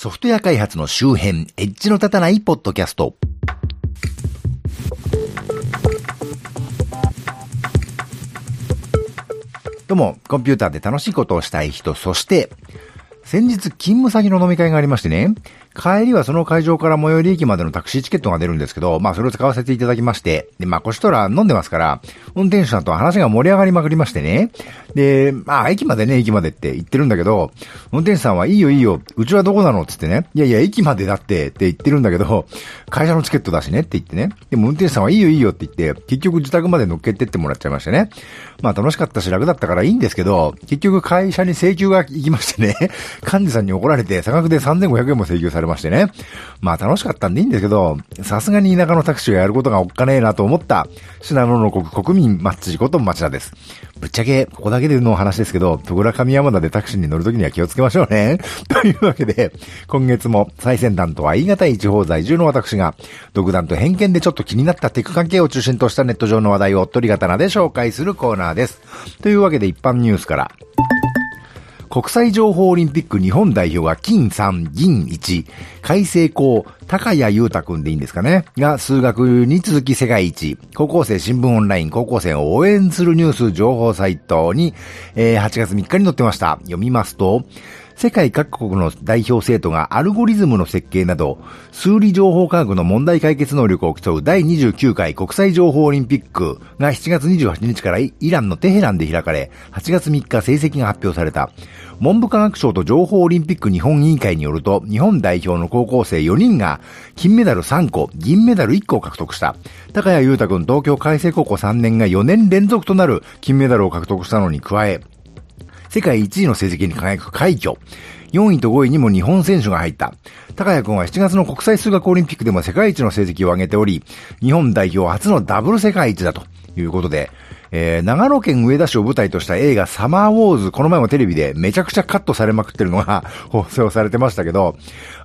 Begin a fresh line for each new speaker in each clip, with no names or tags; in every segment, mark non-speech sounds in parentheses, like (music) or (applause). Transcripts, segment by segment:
ソフトウェア開発の周辺、エッジの立たないポッドキャスト。どうも、コンピューターで楽しいことをしたい人、そして、先日勤務先の飲み会がありましてね、帰りはその会場から最寄り駅までのタクシーチケットが出るんですけど、まあそれを使わせていただきまして、で、まあこしとら飲んでますから、運転手さんと話が盛り上がりまくりましてね。で、まあ駅までね、駅までって言ってるんだけど、運転手さんはいいよいいよ、うちはどこなのつってね。いやいや、駅までだってって言ってるんだけど、会社のチケットだしねって言ってね。でも運転手さんはいいよいいよって言って、結局自宅まで乗っけてってもらっちゃいましてね。まあ楽しかったし楽だったからいいんですけど、結局会社に請求が行きましてね、幹事さんに怒られて差額で3500円も請求されましてね。まあ楽しかったんでいいんですけど、さすがに田舎のタクシーがやることがおっかねえなと思った、信濃の国国民マッチこと町田です。ぶっちゃけ、ここだけでの話ですけど、戸倉上山田でタクシーに乗るときには気をつけましょうね。(laughs) というわけで、今月も最先端とは言い難い地方在住の私が、独断と偏見でちょっと気になったテク関係を中心としたネット上の話題を鳥刀で紹介するコーナーです。というわけで一般ニュースから、国際情報オリンピック日本代表は金3、銀1、改正校、高谷裕太くんでいいんですかね。が数学に続き世界一、高校生新聞オンライン高校生を応援するニュース情報サイトに、えー、8月3日に載ってました。読みますと、世界各国の代表生徒がアルゴリズムの設計など、数理情報科学の問題解決能力を競う第29回国際情報オリンピックが7月28日からイランのテヘランで開かれ、8月3日成績が発表された。文部科学省と情報オリンピック日本委員会によると、日本代表の高校生4人が金メダル3個、銀メダル1個を獲得した。高谷裕太君東京海星高校3年が4年連続となる金メダルを獲得したのに加え、世界1位の成績に輝く快挙。4位と5位にも日本選手が入った。高谷くんは7月の国際数学オリンピックでも世界一の成績を上げており、日本代表初のダブル世界一だということで、えー、長野県上田市を舞台とした映画サマーウォーズ、この前もテレビでめちゃくちゃカットされまくってるのが (laughs) 放送されてましたけど、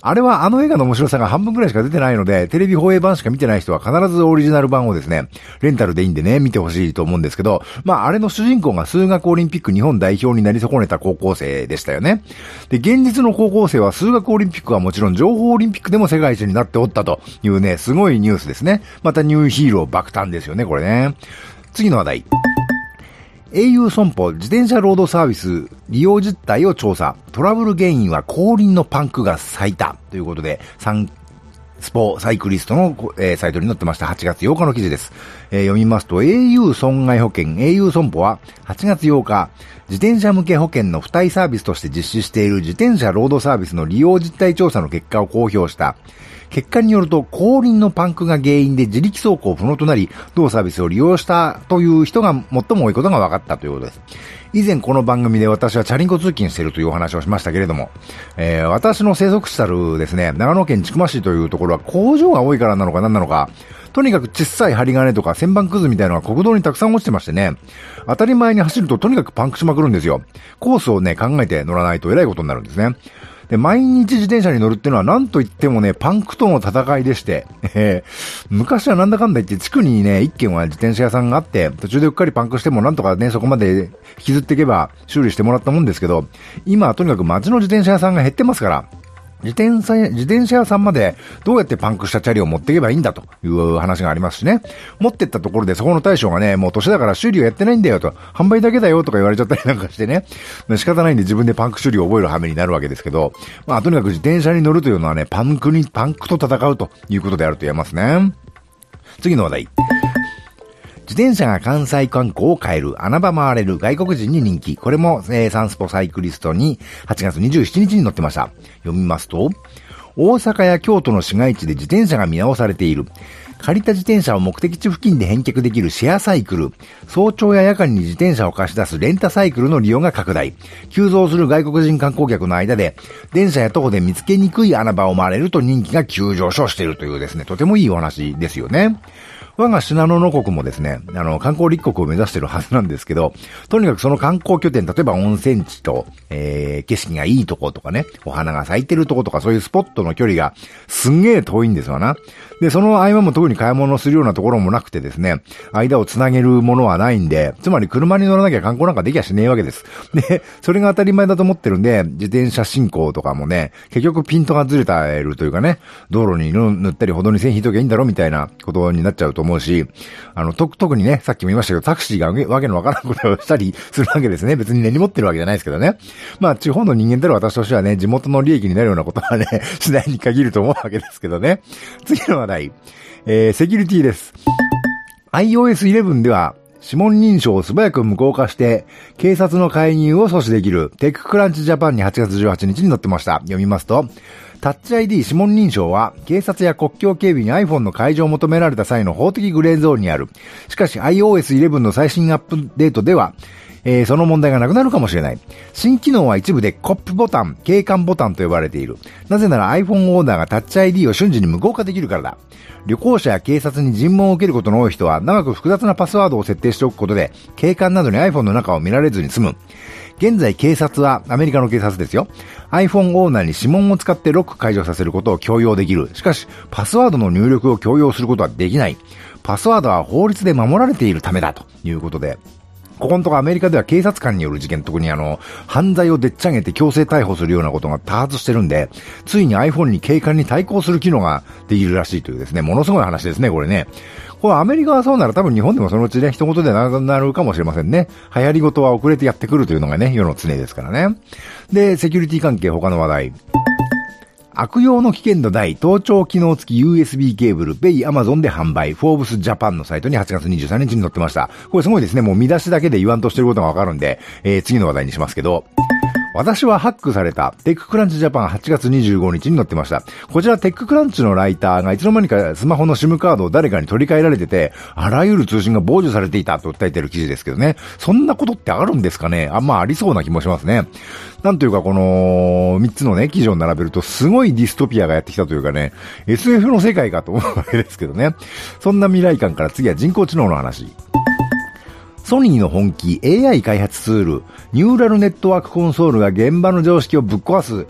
あれはあの映画の面白さが半分くらいしか出てないので、テレビ放映版しか見てない人は必ずオリジナル版をですね、レンタルでいいんでね、見てほしいと思うんですけど、まああれの主人公が数学オリンピック日本代表になり損ねた高校生でしたよね。で、現実の高校生は数学オリンピックはもちろん情報オリンピックでも世界一になっておったというね、すごいニュースですね。またニューヒーロー爆誕ですよね、これね。次の話題。au 損保自転車ロードサービス利用実態を調査。トラブル原因は後輪のパンクが最多。ということで、サスポサイクリストの、えー、サイトに載ってました8月8日の記事です。えー、読みますと au 損害保険 au 損保は8月8日、自転車向け保険の付帯サービスとして実施している自転車ロードサービスの利用実態調査の結果を公表した。結果によると、後輪のパンクが原因で自力走行不能となり、同サービスを利用したという人が最も多いことが分かったということです。以前この番組で私はチャリンコ通勤しているというお話をしましたけれども、えー、私の生息したるですね、長野県千曲市というところは工場が多いからなのか何なのか、とにかく小さい針金とか旋盤くずみたいなのが国道にたくさん落ちてましてね、当たり前に走るととにかくパンクしまくるんですよ。コースをね、考えて乗らないと偉いことになるんですね。で、毎日自転車に乗るっていうのは何と言ってもね、パンクとの戦いでして、え、(laughs) 昔はなんだかんだ言って地区にね、一軒は自転車屋さんがあって、途中でうっかりパンクしてもなんとかね、そこまで引きずっていけば修理してもらったもんですけど、今はとにかく街の自転車屋さんが減ってますから、自転車、自転車屋さんまでどうやってパンクしたチャリを持っていけばいいんだという話がありますしね。持ってったところでそこの大将がね、もう年だから修理をやってないんだよと、販売だけだよとか言われちゃったりなんかしてね。仕方ないんで自分でパンク修理を覚える羽目になるわけですけど、まあとにかく自転車に乗るというのはね、パンクに、パンクと戦うということであると言えますね。次の話題。自転車が関西観光を変える、穴場回れる外国人に人気。これも、えー、サンスポサイクリストに8月27日に載ってました。読みますと、大阪や京都の市街地で自転車が見直されている。借りた自転車を目的地付近で返却できるシェアサイクル。早朝や夜間に自転車を貸し出すレンタサイクルの利用が拡大。急増する外国人観光客の間で、電車や徒歩で見つけにくい穴場を回れると人気が急上昇しているというですね、とてもいいお話ですよね。我が信濃の国もですね、あの、観光立国を目指してるはずなんですけど、とにかくその観光拠点、例えば温泉地と、えー、景色がいいとことかね、お花が咲いてるとことか、そういうスポットの距離がすんげえ遠いんですよな。で、その合間も特に買い物するようなところもなくてですね、間を繋げるものはないんで、つまり車に乗らなきゃ観光なんかできゃしねえわけです。で、それが当たり前だと思ってるんで、自転車進行とかもね、結局ピントがずれたるというかね、道路に塗ったり歩道に線引いときゃいいんだろうみたいなことになっちゃうと思うし、あの、と、特にね、さっきも言いましたけど、タクシーがわけのわからんことをしたりするわけですね。別に根に持ってるわけじゃないですけどね。まあ、地方の人間である私としてはね、地元の利益になるようなことはね、(laughs) 次第に限ると思うわけですけどね。次の話題。えー、セキュリティです。iOS11 では、指紋認証を素早く無効化して、警察の介入を阻止できる、テッククランチジャパンに8月18日に載ってました。読みますと、タッチ ID 指紋認証は、警察や国境警備に iPhone の解除を求められた際の法的グレーゾーンにある。しかし iOS11 の最新アップデートでは、えー、その問題がなくなるかもしれない。新機能は一部でコップボタン、警官ボタンと呼ばれている。なぜなら iPhone オーナーがタッチ ID を瞬時に無効化できるからだ。旅行者や警察に尋問を受けることの多い人は長く複雑なパスワードを設定しておくことで、警官などに iPhone の中を見られずに済む。現在警察は、アメリカの警察ですよ。iPhone オーナーに指紋を使ってロック解除させることを強要できる。しかし、パスワードの入力を強要することはできない。パスワードは法律で守られているためだということで、ここのとこアメリカでは警察官による事件、特にあの、犯罪をでっち上げて強制逮捕するようなことが多発してるんで、ついに iPhone に警官に対抗する機能ができるらしいというですね、ものすごい話ですね、これね。これアメリカはそうなら多分日本でもそのうちね、一言でなくなるかもしれませんね。流行り事は遅れてやってくるというのがね、世の常ですからね。で、セキュリティ関係他の話題。悪用の危険度大、盗聴機能付き USB ケーブル、米アマゾンで販売、フォーブスジャパンのサイトに8月23日に載ってました。これすごいですね。もう見出しだけで言わんとしてることがわかるんで、えー、次の話題にしますけど、私はハックされたテッククランチジャパン8月25日に載ってました。こちらテッククランチのライターがいつの間にかスマホの SIM カードを誰かに取り替えられてて、あらゆる通信が傍受されていたと訴えてる記事ですけどね。そんなことってあるんですかね？あんまありそうな気もしますね。なんというかこの3つのね、記事を並べるとすごいディストピアがやってきたというかね、SF の世界かと思うわけですけどね。そんな未来感から次は人工知能の話。ソニーの本気 AI 開発ツール、ニューラルネットワークコンソールが現場の常識をぶっ壊す、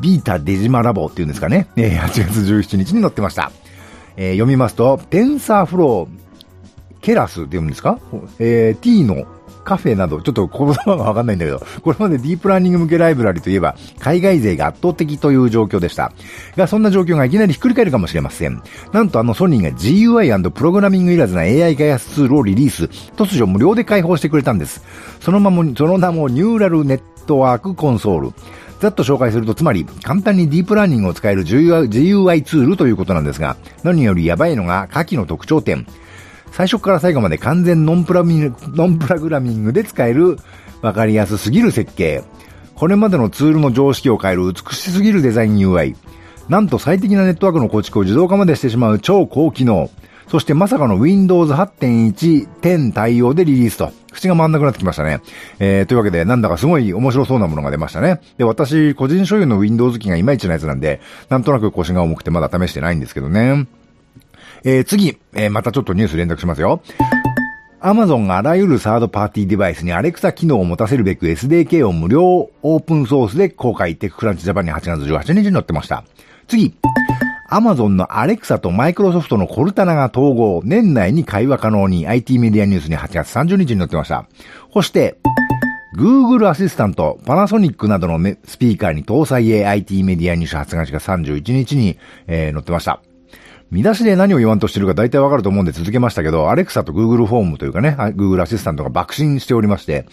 ビータデジマラボっていうんですかね。えー、8月17日に載ってました。えー、読みますと、テンサーフロー、ケラスって読むんですか？えー、T のカフェなど、ちょっと言葉がわかんないんだけど、これまでディープラーニング向けライブラリといえば、海外勢が圧倒的という状況でした。が、そんな状況がいきなりひっくり返るかもしれません。なんとあのソニーが GUI& プログラミングいらずな AI 開発ツールをリリース、突如無料で開放してくれたんです。そのまま、その名もニューラルネットワークコンソール。ざっと紹介すると、つまり、簡単にディープラーニングを使える GUI ツールということなんですが、何よりやばいのが下記の特徴点。最初から最後まで完全ノンプラミノンプラグラミングで使えるわかりやすすぎる設計。これまでのツールの常識を変える美しすぎるデザイン UI。なんと最適なネットワークの構築を自動化までしてしまう超高機能。そしてまさかの Windows 8.1 10対応でリリースと。口が回んなくなってきましたね。えー、というわけで、なんだかすごい面白そうなものが出ましたね。で、私、個人所有の Windows 機がいまいちなやつなんで、なんとなく腰が重くてまだ試してないんですけどね。えー、次、えー、またちょっとニュース連絡しますよ。アマゾンがあらゆるサードパーティーデバイスにアレクサ機能を持たせるべく SDK を無料オープンソースで公開テッククランチジャパンに8月18日に載ってました。次、アマゾンのアレクサとマイクロソフトのコルタナが統合、年内に会話可能に IT メディアニュースに8月30日に載ってました。そして、Google アシスタント、パナソニックなどのスピーカーに搭載 IT メディアニュース8月31日に、えー、載ってました。見出しで何を言わんとしてるか大体わかると思うんで続けましたけど、アレクサと Google フォームというかね、Google アシスタントが爆心しておりまして、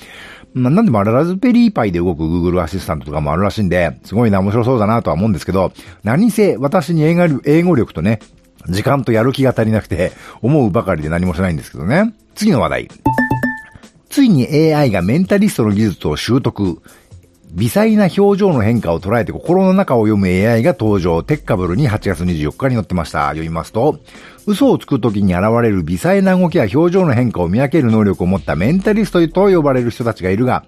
まあ、なんでもあれラズベリーパイで動く Google アシスタントとかもあるらしいんで、すごいな、面白そうだなとは思うんですけど、何せ私に英語力とね、時間とやる気が足りなくて、思うばかりで何もしないんですけどね。次の話題。ついに AI がメンタリストの技術を習得。微細な表情の変化を捉えて心の中を読む AI が登場。テッカブルに8月24日に載ってました。読みますと、嘘をつく時に現れる微細な動きや表情の変化を見分ける能力を持ったメンタリストと呼ばれる人たちがいるが、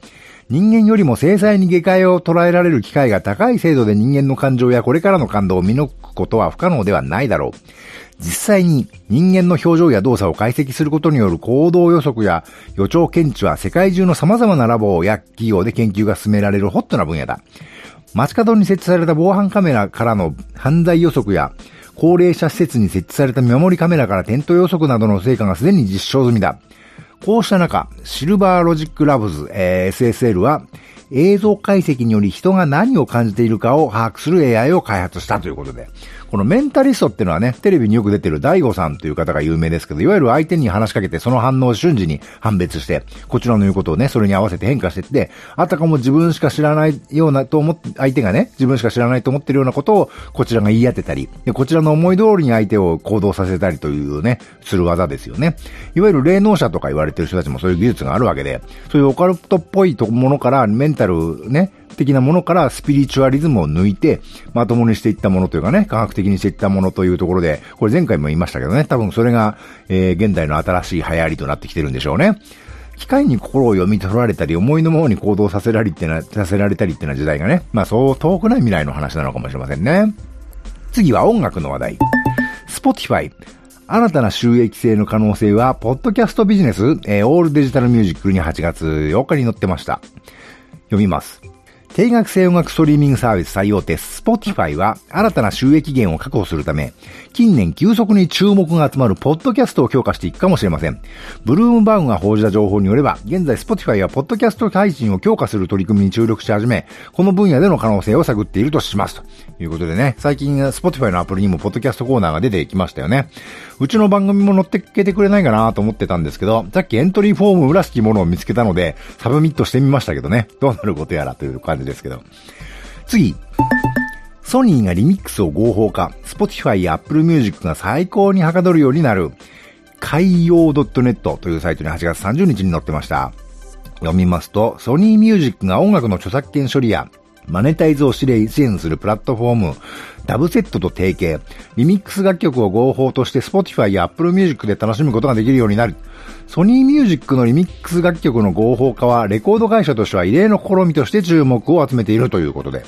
人間よりも精細に下界を捉えられる機会が高い精度で人間の感情やこれからの感動を見抜くことは不可能ではないだろう。実際に人間の表情や動作を解析することによる行動予測や予兆検知は世界中の様々なラボや企業で研究が進められるホットな分野だ。街角に設置された防犯カメラからの犯罪予測や高齢者施設に設置された見守りカメラから転倒予測などの成果がすでに実証済みだ。こうした中、シルバーロジックラブズ、えー、SSL は映像解析により人が何を感じているかを把握する AI を開発したということで、このメンタリストっていうのはね、テレビによく出てる DaiGoさんという方が有名ですけど、いわゆる相手に話しかけてその反応を瞬時に判別して、こちらの言うことをね、それに合わせて変化していって、あたかも自分しか知らないようなと思って、相手がね、自分しか知らないと思ってるようなことをこちらが言い当てたり、でこちらの思い通りに相手を行動させたりというね、する技ですよね。いわゆる霊能者とか言われてる人たちもそういう技術があるわけで、そういうオカルトっぽいものからメンタルね、的なものからスピリチュアリズムを抜いて、まともにしていったものというかね、科学的にしていったものというところで、これ前回も言いましたけどね、多分それが、えー、現代の新しい流行りとなってきてるんでしょうね。機械に心を読み取られたり、思いのままに行動させられてな、させられたりっていうような時代がね、まあそう遠くない未来の話なのかもしれませんね。次は音楽の話題。Spotify。新たな収益性の可能性は、ポッドキャストビジネス、えー、オールデジタルミュージックに8月8日に載ってました。読みます。定額制音楽ストリーミングサービス最大手 Spotify は新たな収益源を確保するため、近年急速に注目が集まるポッドキャストを強化していくかもしれません。ブルームバーグが報じた情報によれば、現在 Spotify はポッドキャスト配信を強化する取り組みに注力し始め、この分野での可能性を探っているとします。ということでね、最近 Spotify のアプリにもポッドキャストコーナーが出てきましたよね。うちの番組も載っけてくれないかなと思ってたんですけど、さっきエントリーフォームらしきものを見つけたので、 submit してみましたけどね、どうなることやらという感じですけど。次。ソニーがリミックスを合法化、Spotify や Apple Music が最高にはかどるようになる、海洋 .net というサイトに8月30日に載ってました。読みますと、ソニーミュージックが音楽の著作権処理やマネタイズを指令支援するプラットフォーム、ダブセットと提携、リミックス楽曲を合法として Spotify や Apple Music で楽しむことができるようになる。ソニーミュージックのリミックス楽曲の合法化は、レコード会社としては異例の試みとして注目を集めているということで。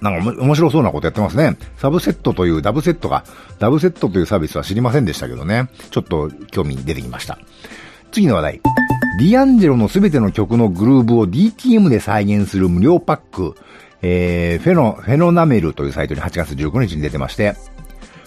なんか面白そうなことやってますね。サブセットというダブセットが、ダブセットというサービスは知りませんでしたけどね。ちょっと興味出てきました。次の話題。ディアンジェロのすべての曲のグルーブを DTM で再現する無料パック。えー、フェノ、フェノナメルというサイトに8月19日に出てまして、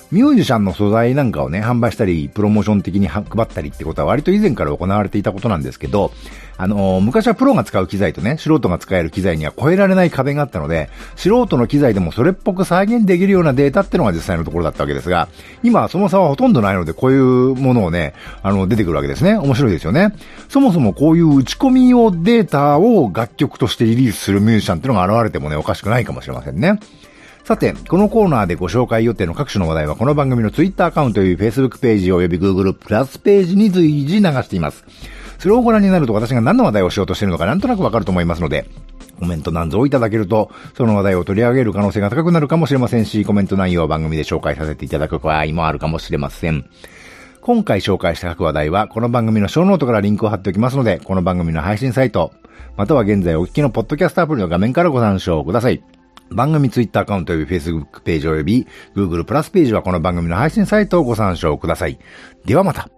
ミュージシャンの素材なんかをね、販売したり、プロモーション的に配ったりってことは割と以前から行われていたことなんですけど、あのー、昔はプロが使う機材とね、素人が使える機材には超えられない壁があったので、素人の機材でもそれっぽく再現できるようなデータってのが実際のところだったわけですが、今はその差はほとんどないので、こういうものをね、あの、出てくるわけですね。面白いですよね。そもそもこういう打ち込み用データを楽曲としてリリースするミュージシャンってのが現れてもね、おかしくないかもしれませんね。さて、このコーナーでご紹介予定の各種の話題はこの番組の Twitter アカウントより Facebook ページ及び Google プラスページに随時流しています。それをご覧になると私が何の話題をしようとしているのかなんとなくわかると思いますので、コメントなんぞをいただけると、その話題を取り上げる可能性が高くなるかもしれませんし、コメント内容は番組で紹介させていただく場合もあるかもしれません。今回紹介した各話題は、この番組のショーノートからリンクを貼っておきますので、この番組の配信サイト、または現在お聞きのポッドキャストアプリの画面からご参照ください。番組ツイッターアカウント及び Facebook ページ及び Google プラスページはこの番組の配信サイトをご参照ください。ではまた。